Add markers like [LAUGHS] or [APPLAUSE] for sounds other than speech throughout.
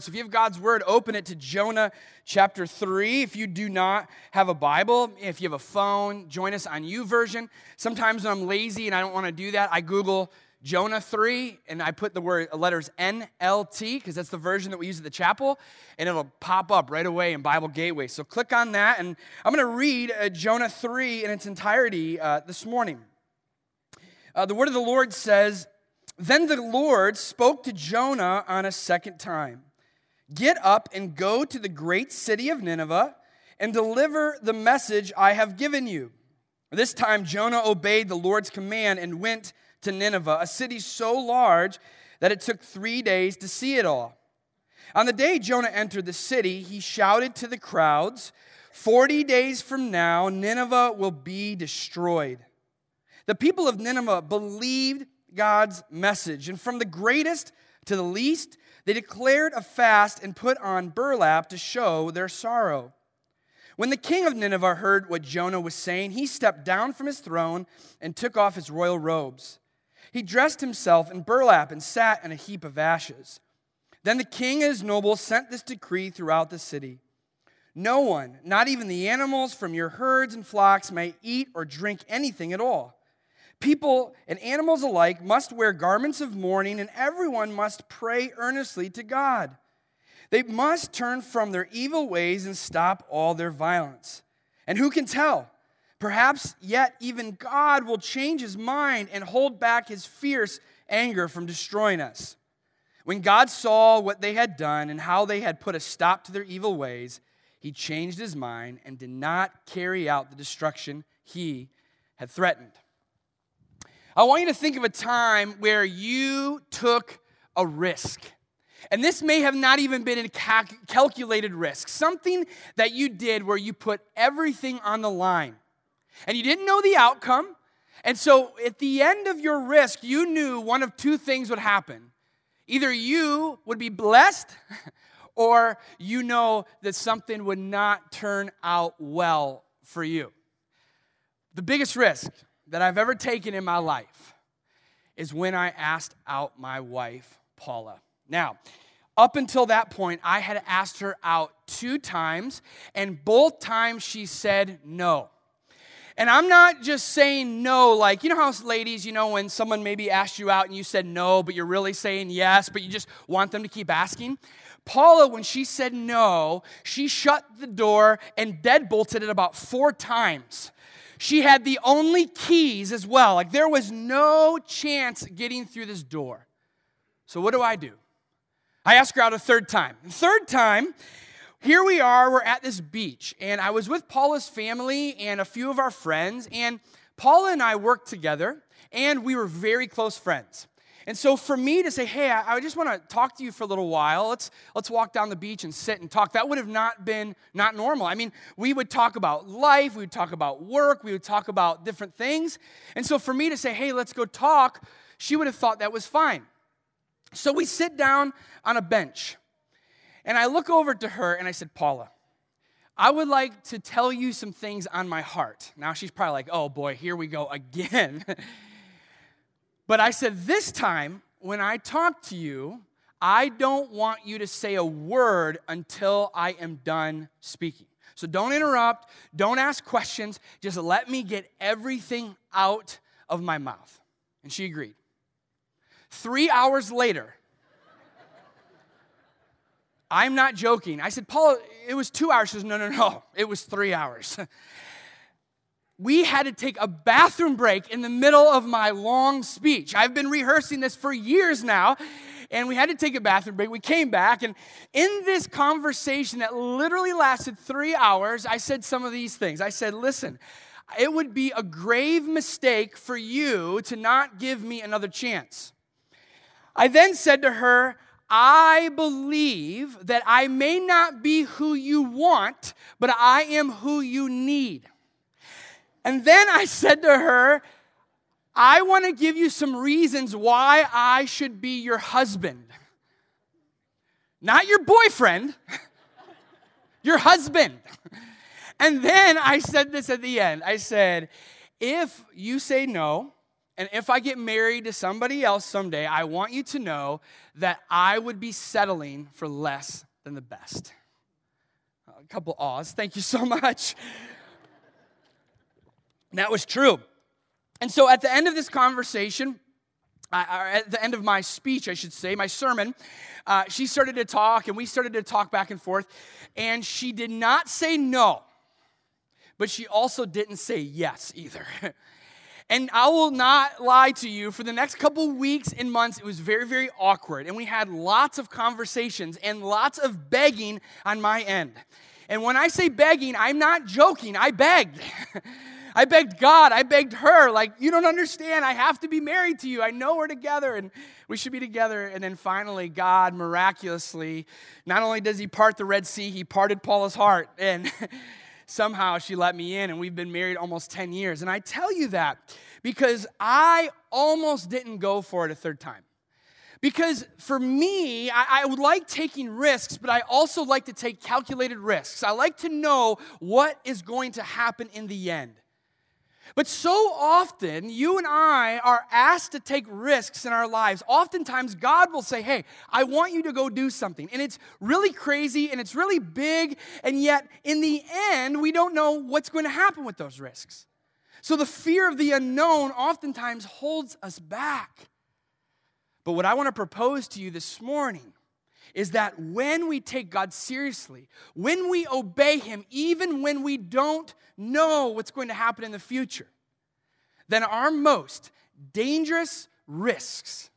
So if you have God's word, open it to Jonah chapter 3. If you do not have a Bible, if you have a phone, join us on YouVersion. Sometimes when I'm lazy and I don't want to do that, I Google Jonah 3 and I put the word letters NLT because that's the version that we use at the chapel and it'll pop up right away in Bible Gateway. So click on that and I'm going to read uh, Jonah 3 in its entirety uh, this morning. Uh, the word of the Lord says, Then the Lord spoke to Jonah on a second time. Get up and go to the great city of Nineveh and deliver the message I have given you. This time Jonah obeyed the Lord's command and went to Nineveh, a city so large that it took three days to see it all. On the day Jonah entered the city, he shouted to the crowds, 40 days from now, Nineveh will be destroyed. The people of Nineveh believed God's message, and from the greatest to the least, they declared a fast and put on burlap to show their sorrow. When the king of Nineveh heard what Jonah was saying, he stepped down from his throne and took off his royal robes. He dressed himself in burlap and sat in a heap of ashes. Then the king and his nobles sent this decree throughout the city No one, not even the animals from your herds and flocks, may eat or drink anything at all. People and animals alike must wear garments of mourning, and everyone must pray earnestly to God. They must turn from their evil ways and stop all their violence. And who can tell? Perhaps yet even God will change his mind and hold back his fierce anger from destroying us. When God saw what they had done and how they had put a stop to their evil ways, he changed his mind and did not carry out the destruction he had threatened. I want you to think of a time where you took a risk. And this may have not even been a calculated risk, something that you did where you put everything on the line. And you didn't know the outcome. And so at the end of your risk, you knew one of two things would happen. Either you would be blessed, [LAUGHS] or you know that something would not turn out well for you. The biggest risk that I've ever taken in my life is when I asked out my wife, Paula. Now, up until that point, I had asked her out two times, and both times she said no. And I'm not just saying no, like, you know how ladies, you know, when someone maybe asked you out and you said no, but you're really saying yes, but you just want them to keep asking? Paula, when she said no, she shut the door and deadbolted it about four times she had the only keys as well. Like there was no chance getting through this door. So what do I do? I ask her out a third time. Third time, here we are, we're at this beach, and I was with Paula's family and a few of our friends, and Paula and I worked together, and we were very close friends. And so for me to say, hey, I, I just want to talk to you for a little while, let's, let's walk down the beach and sit and talk, that would have not been not normal. I mean, we would talk about life, we would talk about work, we would talk about different things. And so for me to say, hey, let's go talk, she would have thought that was fine. So we sit down on a bench. And I look over to her and I said, Paula, I would like to tell you some things on my heart. Now she's probably like, oh boy, here we go again. [LAUGHS] But I said, This time, when I talk to you, I don't want you to say a word until I am done speaking. So don't interrupt, don't ask questions, just let me get everything out of my mouth. And she agreed. Three hours later, I'm not joking. I said, Paul, it was two hours. She says, No, no, no, it was three hours. [LAUGHS] we had to take a bathroom break in the middle of my long speech. I've been rehearsing this for years now, and we had to take a bathroom break. We came back, and in this conversation that literally lasted three hours, I said some of these things. I said, Listen, it would be a grave mistake for you to not give me another chance. I then said to her, I believe that I may not be who you want, but I am who you need. And then I said to her, I want to give you some reasons why I should be your husband. Not your boyfriend, [LAUGHS] your husband. And then I said this at the end I said, if you say no, And if I get married to somebody else someday, I want you to know that I would be settling for less than the best. A couple awes. Thank you so [LAUGHS] much. And that was true. And so at the end of this conversation, at the end of my speech, I should say, my sermon, uh, she started to talk and we started to talk back and forth. And she did not say no, but she also didn't say yes either. [LAUGHS] and I will not lie to you, for the next couple weeks and months, it was very, very awkward. And we had lots of conversations and lots of begging on my end. And when I say begging, I'm not joking, I begged. [LAUGHS] I begged God, I begged her, like, you don't understand. I have to be married to you. I know we're together and we should be together. And then finally, God miraculously, not only does He part the Red Sea, He parted Paula's heart. And [LAUGHS] somehow she let me in, and we've been married almost 10 years. And I tell you that because I almost didn't go for it a third time. Because for me, I, I, like taking risks, but I also like to take calculated risks. I like to know what is going to happen in the end. But so often, you and I are asked to take risks in our lives. Oftentimes, God will say, Hey, I want you to go do something. And it's really crazy and it's really big. And yet, in the end, we don't know what's going to happen with those risks. So, the fear of the unknown oftentimes holds us back. But what I want to propose to you this morning is that when we take God seriously, when we obey Him, even when we don't know what's going to happen in the future, then our most dangerous risks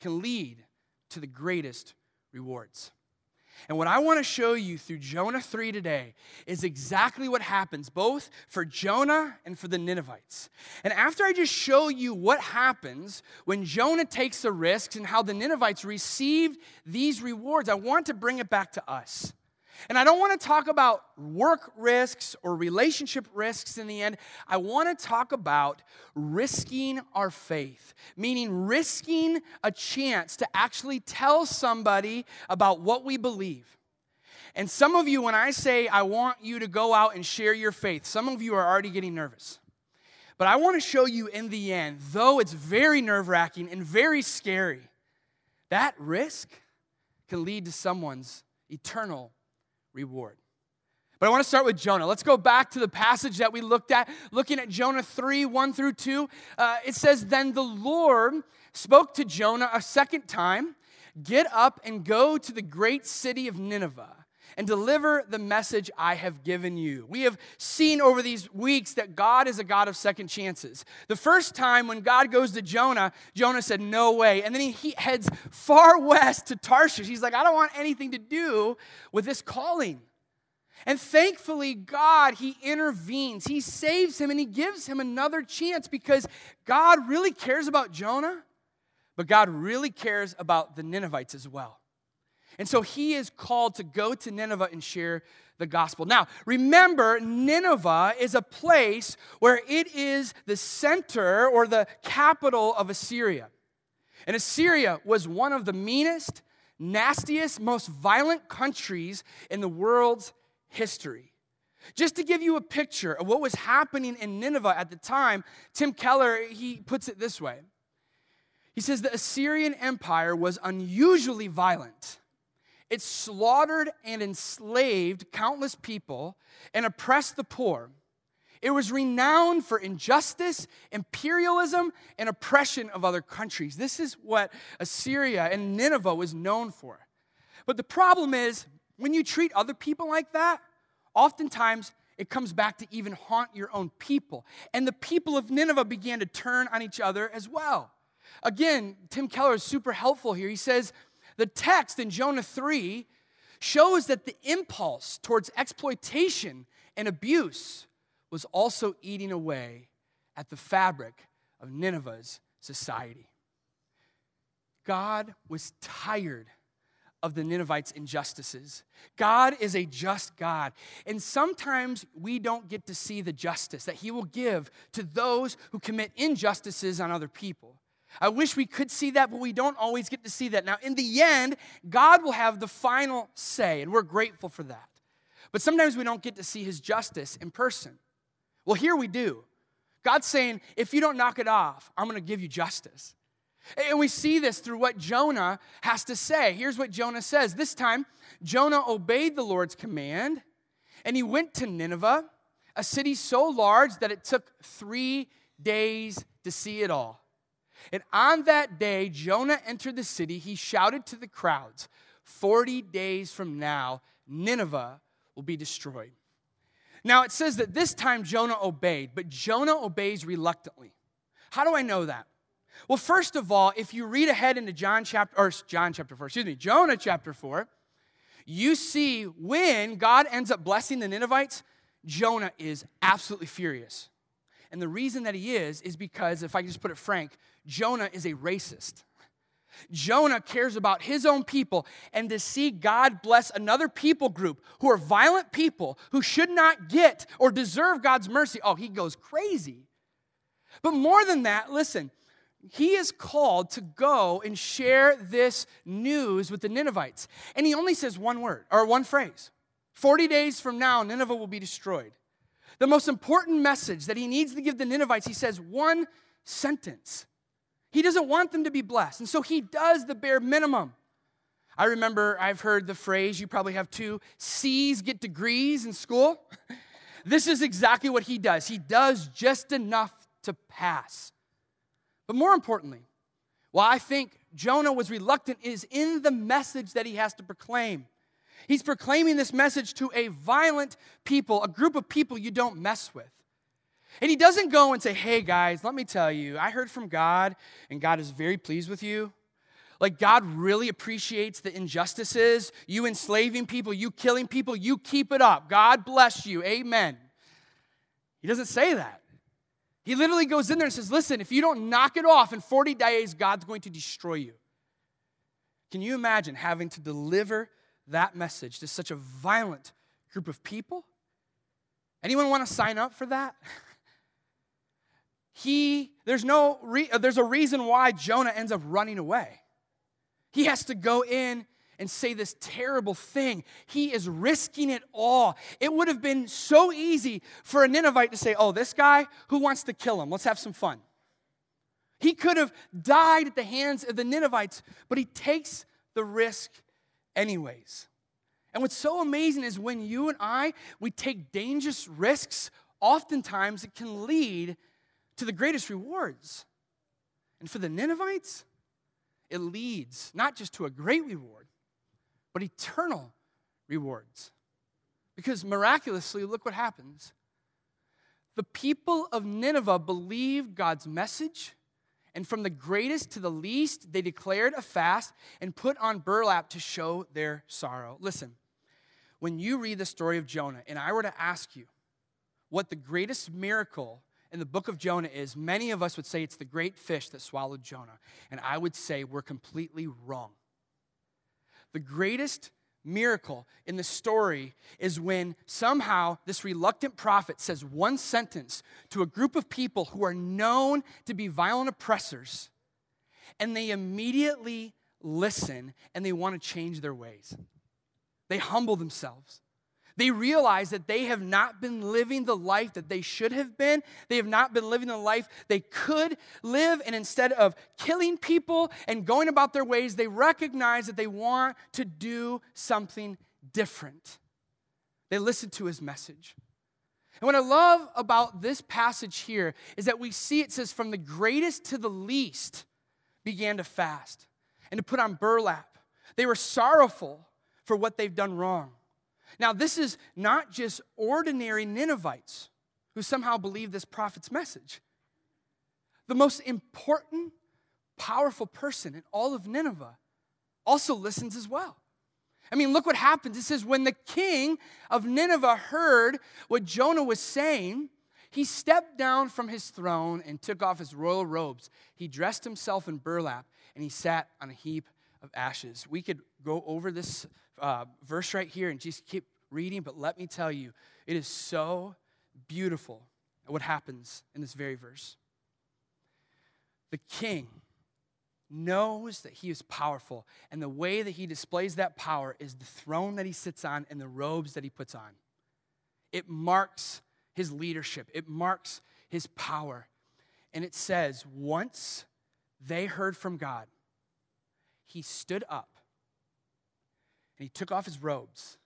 can lead to the greatest rewards. And what I want to show you through Jonah 3 today is exactly what happens both for Jonah and for the Ninevites. And after I just show you what happens when Jonah takes the risks and how the Ninevites received these rewards, I want to bring it back to us. And I don't want to talk about work risks or relationship risks in the end. I want to talk about risking our faith, meaning risking a chance to actually tell somebody about what we believe. And some of you, when I say I want you to go out and share your faith, some of you are already getting nervous. But I want to show you in the end, though it's very nerve wracking and very scary, that risk can lead to someone's eternal reward. But I want to start with Jonah. Let's go back to the passage that we looked at, looking at Jonah 3 1 through 2. Uh, it says, Then the Lord spoke to Jonah a second time Get up and go to the great city of Nineveh and deliver the message I have given you. We have seen over these weeks that God is a God of second chances. The first time when God goes to Jonah, Jonah said, No way. And then he, he heads far [LAUGHS] west to Tarshish. He's like, I don't want anything to do with this calling. And thankfully, God, He intervenes. He saves him and He gives him another chance because God really cares about Jonah, but God really cares about the Ninevites as well. And so he is called to go to Nineveh and share the gospel. Now, remember, Nineveh is a place where it is the center or the capital of Assyria. And Assyria was one of the meanest, nastiest, most violent countries in the world's history. Just to give you a picture of what was happening in Nineveh at the time, Tim Keller he puts it this way. He says the Assyrian Empire was unusually violent. It slaughtered and enslaved countless people and oppressed the poor. It was renowned for injustice, imperialism, and oppression of other countries. This is what Assyria and Nineveh was known for. But the problem is, when you treat other people like that, oftentimes it comes back to even haunt your own people. And the people of Nineveh began to turn on each other as well. Again, Tim Keller is super helpful here. He says the text in Jonah 3 shows that the impulse towards exploitation and abuse was also eating away at the fabric of Nineveh's society. God was tired of the Ninevites' injustices. God is a just God. And sometimes we don't get to see the justice that He will give to those who commit injustices on other people. I wish we could see that, but we don't always get to see that. Now, in the end, God will have the final say, and we're grateful for that. But sometimes we don't get to see His justice in person. Well, here we do. God's saying, if you don't knock it off, I'm going to give you justice. And we see this through what Jonah has to say. Here's what Jonah says. This time, Jonah obeyed the Lord's command, and he went to Nineveh, a city so large that it took three days to see it all. And on that day, Jonah entered the city. He shouted to the crowds 40 days from now, Nineveh will be destroyed. Now, it says that this time Jonah obeyed, but Jonah obeys reluctantly. How do I know that? Well, first of all, if you read ahead into John chapter, or John chapter 4, excuse me, Jonah chapter 4, you see when God ends up blessing the Ninevites, Jonah is absolutely furious. And the reason that he is, is because, if I can just put it frank, Jonah is a racist. Jonah cares about his own people, and to see God bless another people group who are violent people who should not get or deserve God's mercy, oh, he goes crazy. But more than that, listen, he is called to go and share this news with the Ninevites. And he only says one word or one phrase 40 days from now, Nineveh will be destroyed. The most important message that he needs to give the Ninevites, he says one sentence he doesn't want them to be blessed. And so he does the bare minimum. I remember I've heard the phrase, you probably have too, C's get degrees in school. [LAUGHS] This is exactly what he does. He does just enough to pass. But more importantly, why I think Jonah was reluctant is in the message that he has to proclaim. He's proclaiming this message to a violent people, a group of people you don't mess with. And he doesn't go and say, hey guys, let me tell you, I heard from God, and God is very pleased with you. Like, God really appreciates the injustices, you enslaving people, you killing people, you keep it up. God bless you. Amen. He doesn't say that. He literally goes in there and says, listen, if you don't knock it off in 40 days, God's going to destroy you. Can you imagine having to deliver that message to such a violent group of people? Anyone want to sign up for that? [LAUGHS] he there's no re, uh, there's a reason why Jonah ends up running away. He has to go in and say this terrible thing. He is risking it all. It would have been so easy for a Ninevite to say, "Oh, this guy who wants to kill him. Let's have some fun." He could have died at the hands of the Ninevites, but he takes the risk anyways. And what's so amazing is when you and I we take dangerous risks, oftentimes it can lead to the greatest rewards. And for the Ninevites, it leads not just to a great reward, but eternal rewards. Because miraculously, look what happens. The people of Nineveh believed God's message, and from the greatest to the least, they declared a fast and put on burlap to show their sorrow. Listen, when you read the story of Jonah, and I were to ask you what the greatest miracle in the book of Jonah is many of us would say it's the great fish that swallowed Jonah. And I would say we're completely wrong. The greatest miracle in the story is when somehow this reluctant prophet says one sentence to a group of people who are known to be violent oppressors, and they immediately listen and they want to change their ways. They humble themselves. They realize that they have not been living the life that they should have been. They have not been living the life they could live. And instead of killing people and going about their ways, they recognize that they want to do something different. They listen to his message. And what I love about this passage here is that we see it says, from the greatest to the least began to fast and to put on burlap. They were sorrowful for what they've done wrong. Now, this is not just ordinary Ninevites who somehow believe this prophet's message. The most important, powerful person in all of Nineveh also listens as well. I mean, look what happens. It says, when the king of Nineveh heard what Jonah was saying, he stepped down from his throne and took off his royal robes. He dressed himself in burlap and he sat on a heap of ashes. We could go over this uh, verse right here and just keep reading, but let me tell you, it is so beautiful what happens in this very verse. The king knows that he is powerful, and the way that he displays that power is the throne that he sits on and the robes that he puts on. It marks his leadership, it marks his power. And it says, once they heard from God, he stood up and he took off his robes.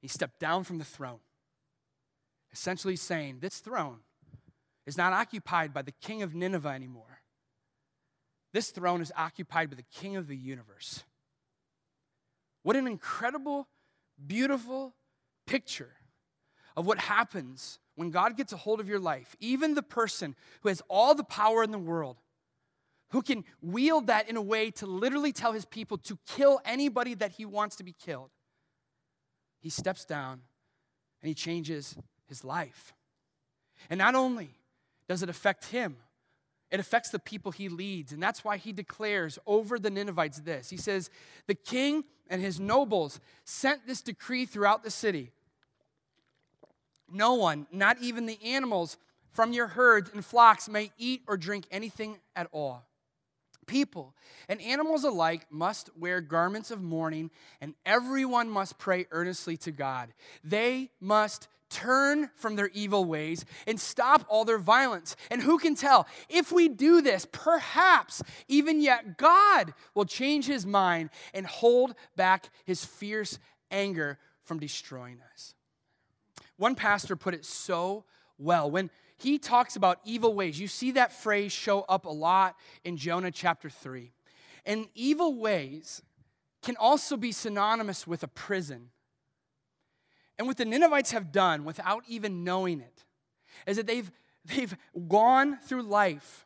He stepped down from the throne, essentially saying, This throne is not occupied by the king of Nineveh anymore. This throne is occupied by the king of the universe. What an incredible, beautiful picture of what happens when God gets a hold of your life. Even the person who has all the power in the world who can wield that in a way to literally tell his people to kill anybody that he wants to be killed. He steps down and he changes his life. And not only does it affect him, it affects the people he leads. And that's why he declares over the Ninevites this He says, The king and his nobles sent this decree throughout the city. No one, not even the animals from your herds and flocks, may eat or drink anything at all. People and animals alike must wear garments of mourning, and everyone must pray earnestly to God. They must turn from their evil ways and stop all their violence. And who can tell? If we do this, perhaps even yet God will change his mind and hold back his fierce anger from destroying us. One pastor put it so well when he talks about evil ways. You see that phrase show up a lot in Jonah chapter 3. And evil ways can also be synonymous with a prison. And what the Ninevites have done without even knowing it is that they've, they've gone through life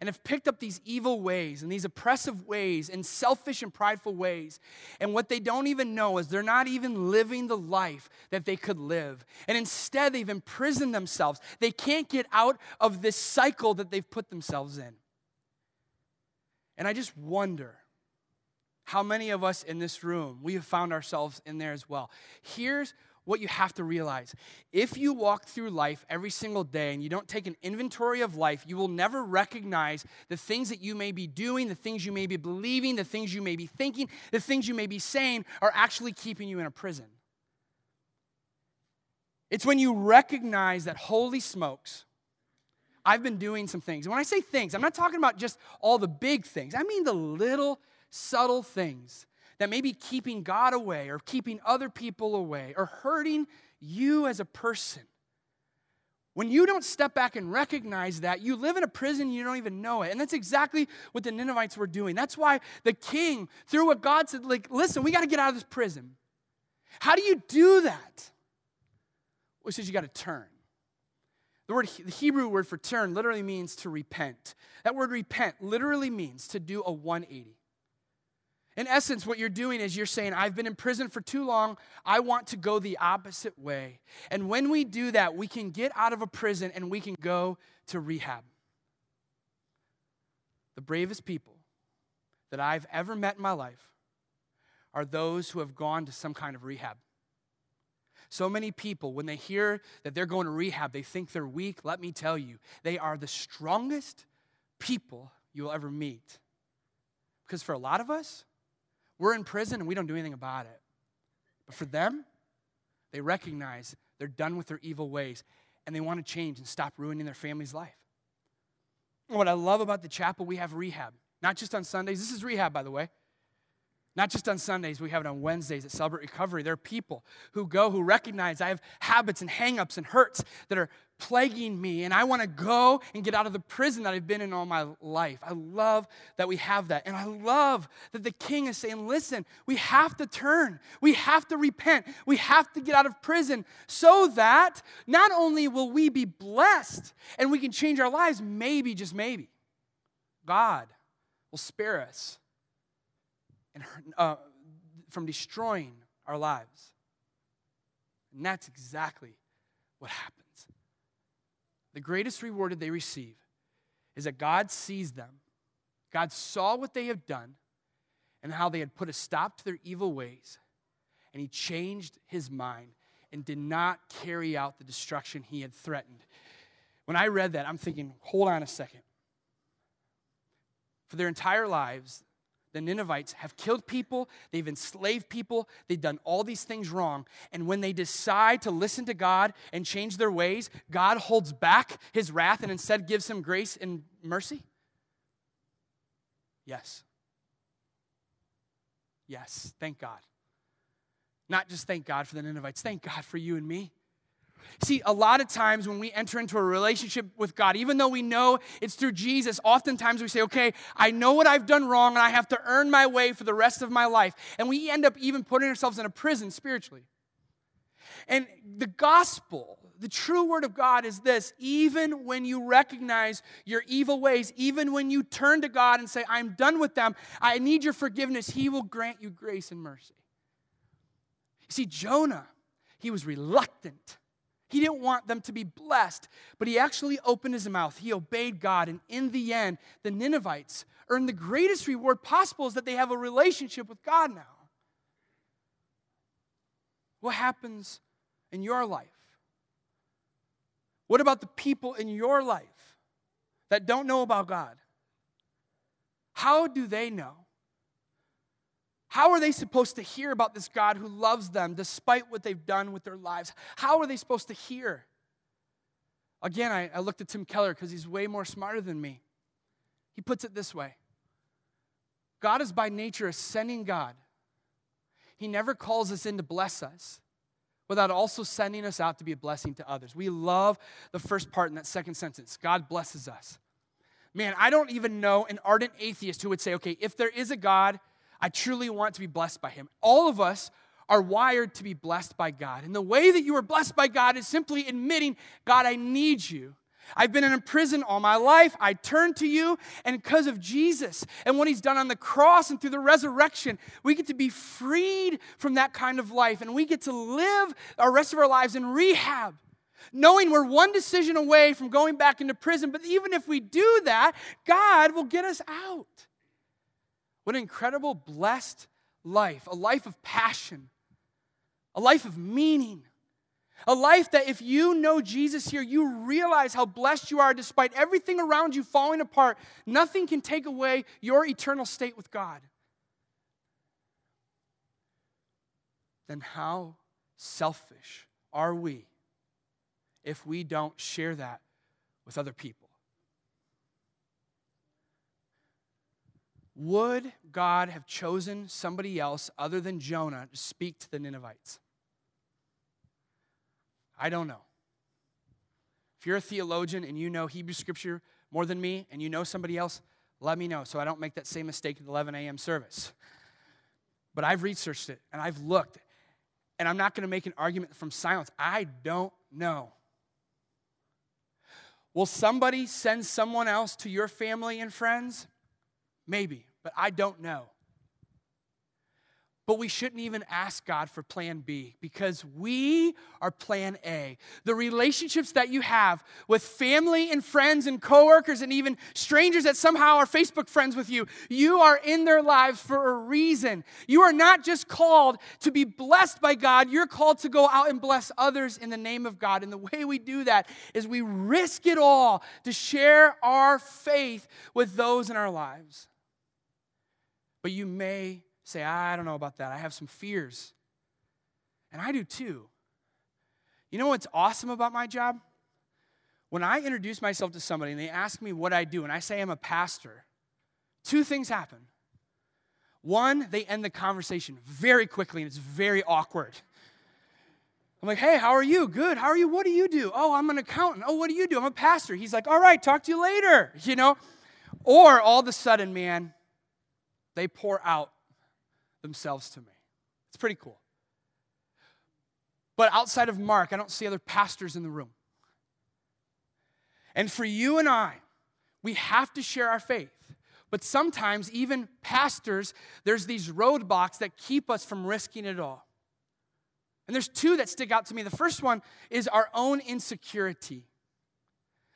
and have picked up these evil ways and these oppressive ways and selfish and prideful ways. And what they don't even know is they're not even living the life that they could live. And instead, they've imprisoned themselves. They can't get out of this cycle that they've put themselves in. And I just wonder how many of us in this room, we have found ourselves in there as well. Here's what you have to realize. If you walk through life every single day and you don't take an inventory of life, you will never recognize the things that you may be doing, the things you may be believing, the things you may be thinking, the things you may be saying are actually keeping you in a prison. It's when you recognize that, holy smokes, I've been doing some things. And when I say things, I'm not talking about just all the big things, I mean the little, subtle things that may be keeping God away or keeping other people away or hurting you as a person. When you don't step back and recognize that, you live in a prison you don't even know it. And that's exactly what the Ninevites were doing. That's why the king, through what God said, like, listen, we got to get out of this prison. How do you do that? Well, he says you got to turn. The word the Hebrew word for turn literally means to repent. That word repent literally means to do a 180. In essence, what you're doing is you're saying, I've been in prison for too long. I want to go the opposite way. And when we do that, we can get out of a prison and we can go to rehab. The bravest people that I've ever met in my life are those who have gone to some kind of rehab. So many people, when they hear that they're going to rehab, they think they're weak. Let me tell you, they are the strongest people you'll ever meet. Because for a lot of us, we're in prison and we don't do anything about it. But for them, they recognize they're done with their evil ways and they want to change and stop ruining their family's life. And what I love about the chapel, we have rehab. Not just on Sundays. This is rehab, by the way. Not just on Sundays, we have it on Wednesdays at Celebrate Recovery. There are people who go who recognize I have habits and hangups and hurts that are plaguing me, and I want to go and get out of the prison that I've been in all my life. I love that we have that. And I love that the king is saying, listen, we have to turn, we have to repent, we have to get out of prison so that not only will we be blessed and we can change our lives, maybe, just maybe, God will spare us and uh, from destroying our lives. And that's exactly what happens. The greatest reward that they receive is that God sees them. God saw what they have done and how they had put a stop to their evil ways. And he changed his mind and did not carry out the destruction he had threatened. When I read that, I'm thinking, hold on a second. For their entire lives, the Ninevites have killed people, they've enslaved people, they've done all these things wrong. And when they decide to listen to God and change their ways, God holds back his wrath and instead gives him grace and mercy? Yes. Yes, thank God. Not just thank God for the Ninevites, thank God for you and me. See, a lot of times when we enter into a relationship with God, even though we know it's through Jesus, oftentimes we say, okay, I know what I've done wrong and I have to earn my way for the rest of my life. And we end up even putting ourselves in a prison spiritually. And the gospel, the true word of God is this even when you recognize your evil ways, even when you turn to God and say, I'm done with them, I need your forgiveness, He will grant you grace and mercy. You See, Jonah, he was reluctant he didn't want them to be blessed, but he actually opened his mouth. He obeyed God. And in the end, the Ninevites earned the greatest reward possible is that they have a relationship with God now. What happens in your life? What about the people in your life that don't know about God? How do they know? How are they supposed to hear about this God who loves them despite what they've done with their lives? How are they supposed to hear? Again, I, I looked at Tim Keller because he's way more smarter than me. He puts it this way God is by nature a sending God. He never calls us in to bless us without also sending us out to be a blessing to others. We love the first part in that second sentence God blesses us. Man, I don't even know an ardent atheist who would say, okay, if there is a God, I truly want to be blessed by Him. All of us are wired to be blessed by God. And the way that you are blessed by God is simply admitting, God, I need you. I've been in a prison all my life. I turn to you, and because of Jesus and what he's done on the cross and through the resurrection, we get to be freed from that kind of life, and we get to live our rest of our lives in rehab, knowing we're one decision away from going back into prison. But even if we do that, God will get us out. What an incredible, blessed life, a life of passion, a life of meaning, a life that if you know Jesus here, you realize how blessed you are despite everything around you falling apart. Nothing can take away your eternal state with God. Then how selfish are we if we don't share that with other people? Would God have chosen somebody else other than Jonah to speak to the Ninevites? I don't know. If you're a theologian and you know Hebrew scripture more than me and you know somebody else, let me know so I don't make that same mistake at the 11 a.m. service. But I've researched it and I've looked, and I'm not going to make an argument from silence. I don't know. Will somebody send someone else to your family and friends? Maybe, but I don't know. But we shouldn't even ask God for plan B because we are plan A. The relationships that you have with family and friends and coworkers and even strangers that somehow are Facebook friends with you, you are in their lives for a reason. You are not just called to be blessed by God, you're called to go out and bless others in the name of God. And the way we do that is we risk it all to share our faith with those in our lives. But you may say, I don't know about that. I have some fears. And I do too. You know what's awesome about my job? When I introduce myself to somebody and they ask me what I do, and I say I'm a pastor, two things happen. One, they end the conversation very quickly and it's very awkward. I'm like, hey, how are you? Good. How are you? What do you do? Oh, I'm an accountant. Oh, what do you do? I'm a pastor. He's like, all right, talk to you later, [LAUGHS] you know? Or all of a sudden, man, they pour out themselves to me. It's pretty cool. But outside of Mark, I don't see other pastors in the room. And for you and I, we have to share our faith. But sometimes, even pastors, there's these roadblocks that keep us from risking it all. And there's two that stick out to me. The first one is our own insecurity.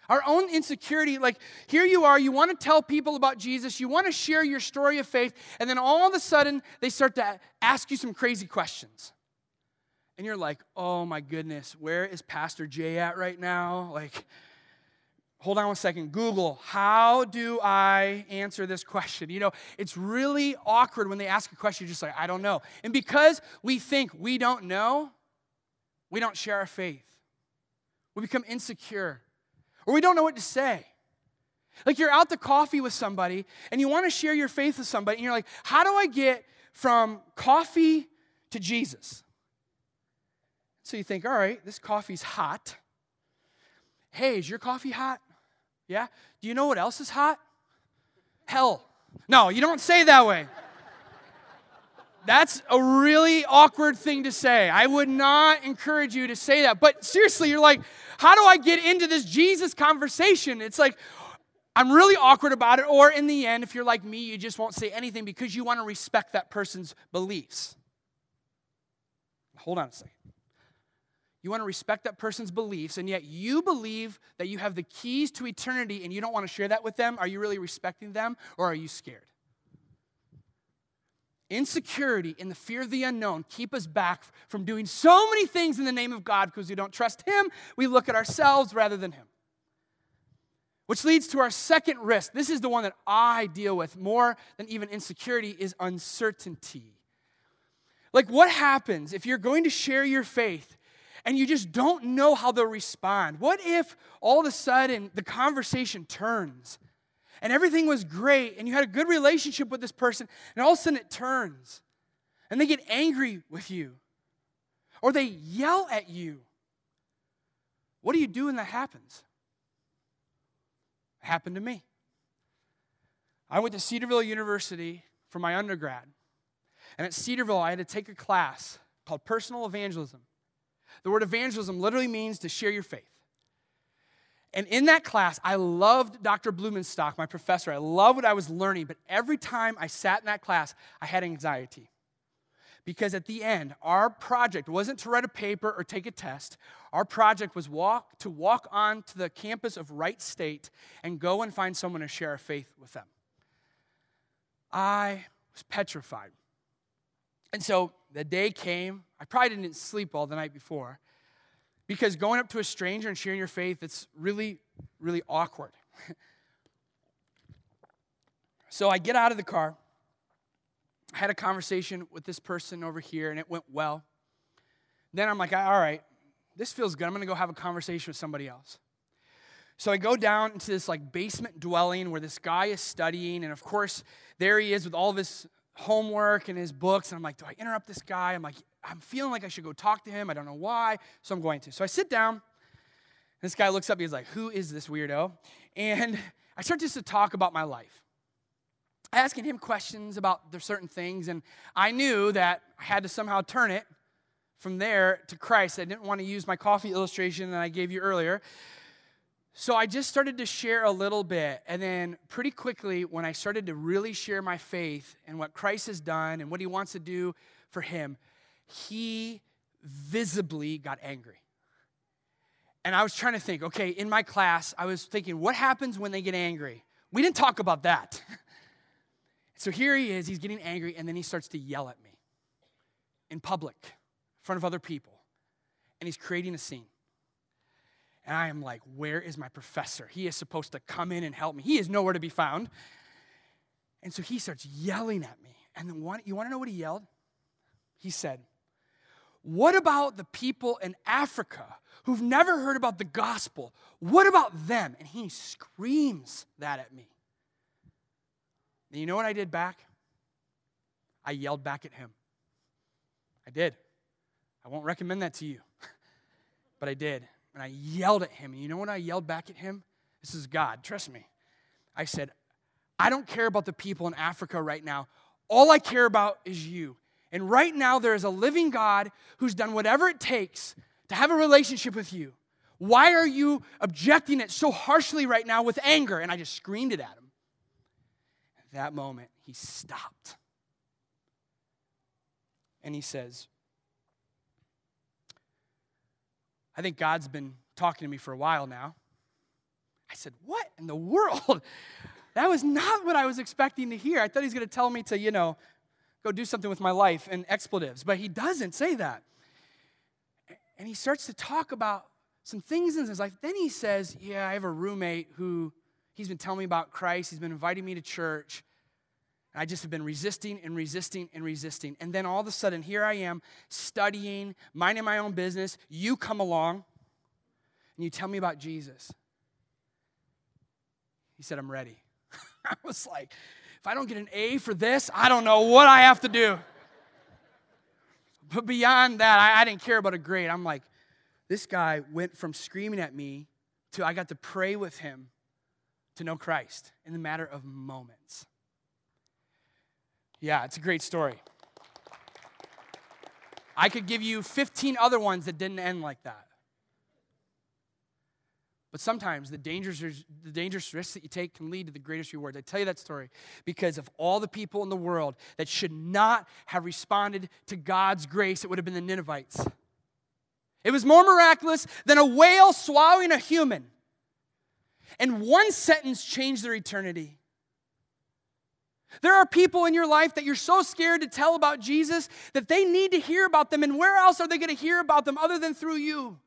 Our own insecurity, like here you are, you want to tell people about Jesus, you want to share your story of faith, and then all of a sudden they start to ask you some crazy questions. And you're like, oh my goodness, where is Pastor Jay at right now? Like, hold on one second. Google, how do I answer this question? You know, it's really awkward when they ask a question, you're just like, I don't know. And because we think we don't know, we don't share our faith. We become insecure, or we don't know what to say. Like you're out to coffee with somebody and you want to share your faith with somebody, and you're like, how do I get from coffee to Jesus? So you think, all right, this coffee's hot. Hey, is your coffee hot? Yeah? Do you know what else is hot? Hell. No, you don't say that way. That's a really awkward thing to say. I would not encourage you to say that. But seriously, you're like, how do I get into this Jesus conversation? It's like, I'm really awkward about it. Or in the end, if you're like me, you just won't say anything because you want to respect that person's beliefs. Hold on a second. You want to respect that person's beliefs, and yet you believe that you have the keys to eternity and you don't want to share that with them. Are you really respecting them or are you scared? Insecurity and the fear of the unknown keep us back from doing so many things in the name of God because we don't trust Him. We look at ourselves rather than Him. Which leads to our second risk. This is the one that I deal with more than even insecurity is uncertainty. Like what happens if you're going to share your faith and you just don't know how they'll respond? What if all of a sudden the conversation turns and everything was great and you had a good relationship with this person and all of a sudden it turns and they get angry with you or they yell at you? What do you do when that happens? It happened to me. I went to Cedarville University for my undergrad. And at Cedarville, I had to take a class called Personal Evangelism. The word evangelism literally means to share your faith. And in that class, I loved Dr. Blumenstock, my professor. I loved what I was learning, but every time I sat in that class, I had anxiety. Because at the end, our project wasn't to write a paper or take a test. Our project was walk to walk on to the campus of Wright State and go and find someone to share our faith with them. I was petrified. And so the day came. I probably didn't sleep all the night before because going up to a stranger and sharing your faith, it's really, really awkward. [LAUGHS] so I get out of the car. I had a conversation with this person over here, and it went well. Then I'm like, all right, this feels good. I'm going to go have a conversation with somebody else. So I go down into this like basement dwelling where this guy is studying, and of course, there he is with all of his homework and his books. And I'm like, do I interrupt this guy? I'm like, I'm feeling like I should go talk to him. I don't know why. So I'm going to. So I sit down. This guy looks up. He's like, who is this weirdo? And I start just to talk about my life. Asking him questions about certain things. And I knew that I had to somehow turn it from there to Christ. I didn't want to use my coffee illustration that I gave you earlier. So I just started to share a little bit. And then, pretty quickly, when I started to really share my faith and what Christ has done and what he wants to do for him, he visibly got angry. And I was trying to think, okay, in my class, I was thinking, what happens when they get angry? We didn't talk about that. [LAUGHS] so here he is, he's getting angry, and then he starts to yell at me in public, in front of other people. And he's creating a scene. And I am like, where is my professor? He is supposed to come in and help me. He is nowhere to be found. And so he starts yelling at me. And then one, you want to know what he yelled? He said, What about the people in Africa who've never heard about the gospel? What about them? And he screams that at me. And you know what I did back? I yelled back at him. I did. I won't recommend that to you, [LAUGHS] but I did and I yelled at him. And you know what I yelled back at him? This is God, trust me. I said, I don't care about the people in Africa right now. All I care about is you. And right now, there is a living God who's done whatever it takes to have a relationship with you. Why are you objecting it so harshly right now with anger? And I just screamed it at him. At that moment, he stopped. And he says, I think God's been talking to me for a while now. I said, What in the world? [LAUGHS] That was not what I was expecting to hear. I thought he's going to tell me to, you know, go do something with my life and expletives, but he doesn't say that. And he starts to talk about some things in his life. Then he says, Yeah, I have a roommate who he's been telling me about Christ. He's been inviting me to church. I just have been resisting and resisting and resisting. And then all of a sudden, here I am studying, minding my own business. You come along and you tell me about Jesus. He said, I'm ready. [LAUGHS] I was like, if I don't get an A for this, I don't know what I have to do. But beyond that, I, I didn't care about a grade. I'm like, this guy went from screaming at me to I got to pray with him to know Christ in the matter of moments. Yeah, it's a great story. I could give you 15 other ones that didn't end like that. But sometimes the dangerous, the dangerous risks that you take can lead to the greatest rewards. I tell you that story because of all the people in the world that should not have responded to God's grace, it would have been the Ninevites. It was more miraculous than a whale swallowing a human. And one sentence changed their eternity. There are people in your life that you're so scared to tell about Jesus that they need to hear about them. And where else are they going to hear about them other than through you?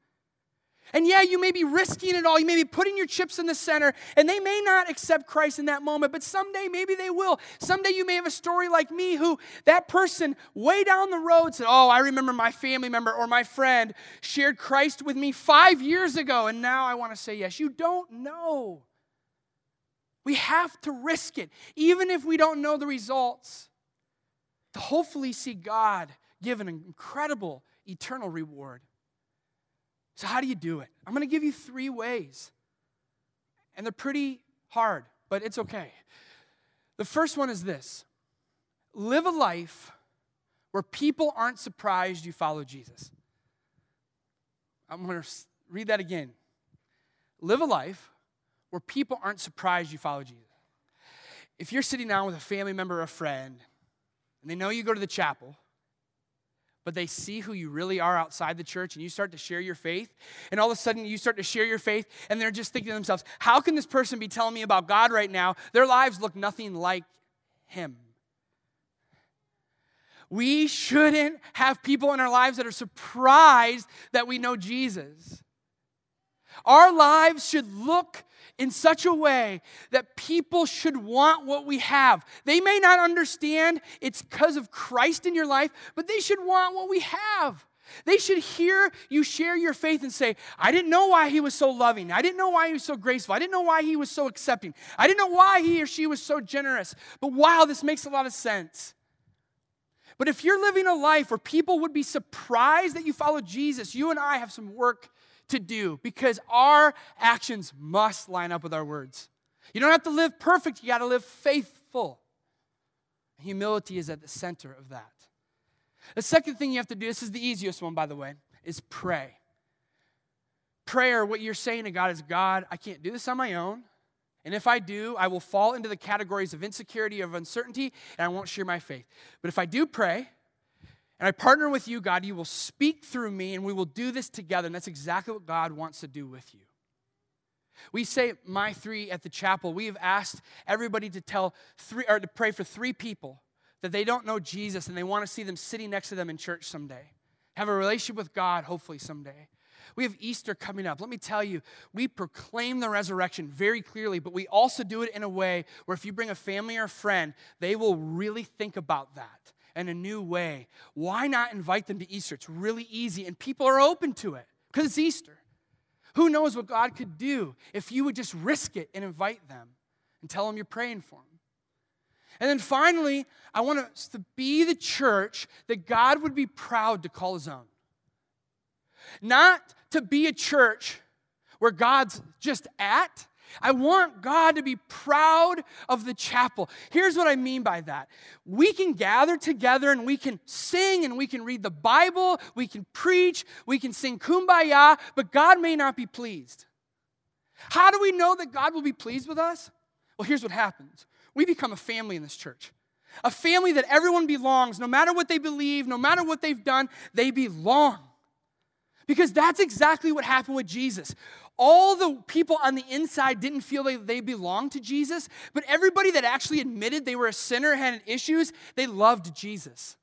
And yeah, you may be risking it all. You may be putting your chips in the center, and they may not accept Christ in that moment, but someday maybe they will. Someday you may have a story like me who that person way down the road said, Oh, I remember my family member or my friend shared Christ with me five years ago, and now I want to say yes. You don't know. We have to risk it, even if we don't know the results, to hopefully see God give an incredible eternal reward. So, how do you do it? I'm going to give you three ways. And they're pretty hard, but it's okay. The first one is this live a life where people aren't surprised you follow Jesus. I'm going to read that again. Live a life where people aren't surprised you follow Jesus. If you're sitting down with a family member or a friend, and they know you go to the chapel, but they see who you really are outside the church and you start to share your faith and all of a sudden you start to share your faith and they're just thinking to themselves how can this person be telling me about god right now? Their lives look nothing like him. We shouldn't have people in our lives that are surprised that we know jesus our lives should look in such a way that people should want what we have. They may not understand it's because of Christ in your life, but they should want what we have. They should hear you share your faith and say, I didn't know why he was so loving. I didn't know why he was so graceful. I didn't know why he was so accepting. I didn't know why he or she was so generous. But wow, this makes a lot of sense. But if you're living a life where people would be surprised that you follow Jesus, you and I have some work to do because our actions must line up with our words. You don't have to live perfect, you got to live faithful. Humility is at the center of that. The second thing you have to do, this is the easiest one, by the way, is pray. Prayer, what you're saying to God is God, I can't do this on my own. And if I do, I will fall into the categories of insecurity, of uncertainty, and I won't share my faith. But if I do pray, and I partner with you, God. You will speak through me, and we will do this together. And that's exactly what God wants to do with you. We say my three at the chapel. We have asked everybody to tell three or to pray for three people that they don't know Jesus and they want to see them sitting next to them in church someday. Have a relationship with God, hopefully someday. We have Easter coming up. Let me tell you, we proclaim the resurrection very clearly, but we also do it in a way where if you bring a family or a friend, they will really think about that in a new way. Why not invite them to Easter? It's really easy, and people are open to it because it's Easter. Who knows what God could do if you would just risk it and invite them and tell them you're praying for them? And then finally, I want us to be the church that God would be proud to call his own. Not to be a church where God's just at, I want God to be proud of the chapel. Here's what I mean by that we can gather together and we can sing and we can read the Bible, we can preach, we can sing kumbaya, but God may not be pleased. How do we know that God will be pleased with us? Well, here's what happens we become a family in this church. A family that everyone belongs, no matter what they believe, no matter what they've done, they belong. Because that's exactly what happened with Jesus all the people on the inside didn't feel they, they belonged to Jesus, but everybody that actually admitted they were a sinner, had issues, they loved Jesus.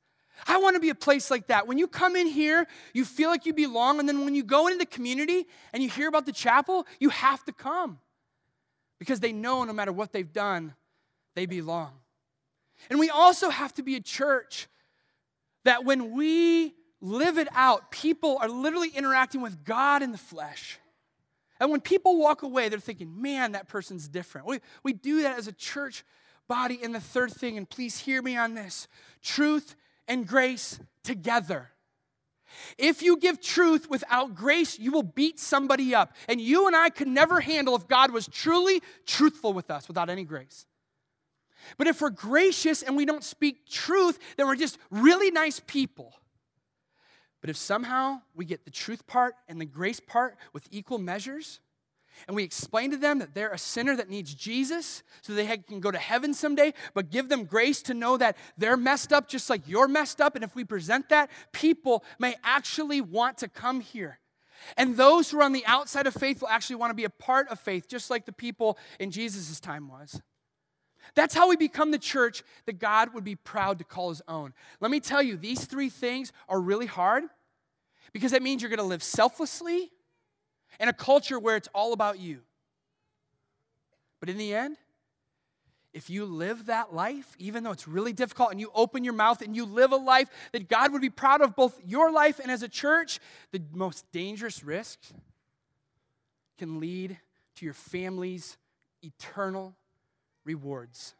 I want to be a place like that. When you come in here, you feel like you belong. And then when you go into the community and you hear about the chapel, you have to come because they know no matter what they've done, they belong. And we also have to be a church that when we live it out, people are literally interacting with God in the flesh. And when people walk away, they're thinking, man, that person's different. We, we do that as a church body. And the third thing, and please hear me on this truth and grace together. If you give truth without grace, you will beat somebody up. And you and I could never handle if God was truly truthful with us without any grace. But if we're gracious and we don't speak truth, then we're just really nice people. But if somehow we get the truth part and the grace part with equal measures, and we explain to them that they're a sinner that needs Jesus so they can go to heaven someday, but give them grace to know that they're messed up just like you're messed up. And if we present that, people may actually want to come here. And those who are on the outside of faith will actually want to be a part of faith, just like the people in Jesus' time was. That's how we become the church that God would be proud to call his own. Let me tell you, these three things are really hard because that means you're going to live selflessly in a culture where it's all about you. But in the end, if you live that life, even though it's really difficult, and you open your mouth and you live a life that God would be proud of, both your life and as a church, the most dangerous risks can lead to your family's eternal rewards.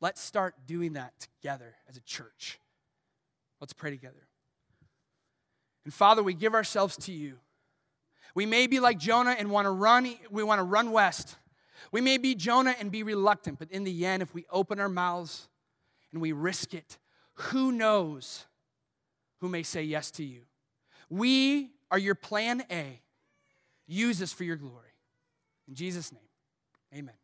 Let's start doing that together as a church. Let's pray together. And Father, we give ourselves to you. We may be like Jonah and want to run, we want to run west. We may be Jonah and be reluctant, but in the end, if we open our mouths and we risk it, who knows who may say yes to you? We are your plan A. Use us for your glory. In Jesus' name, amen.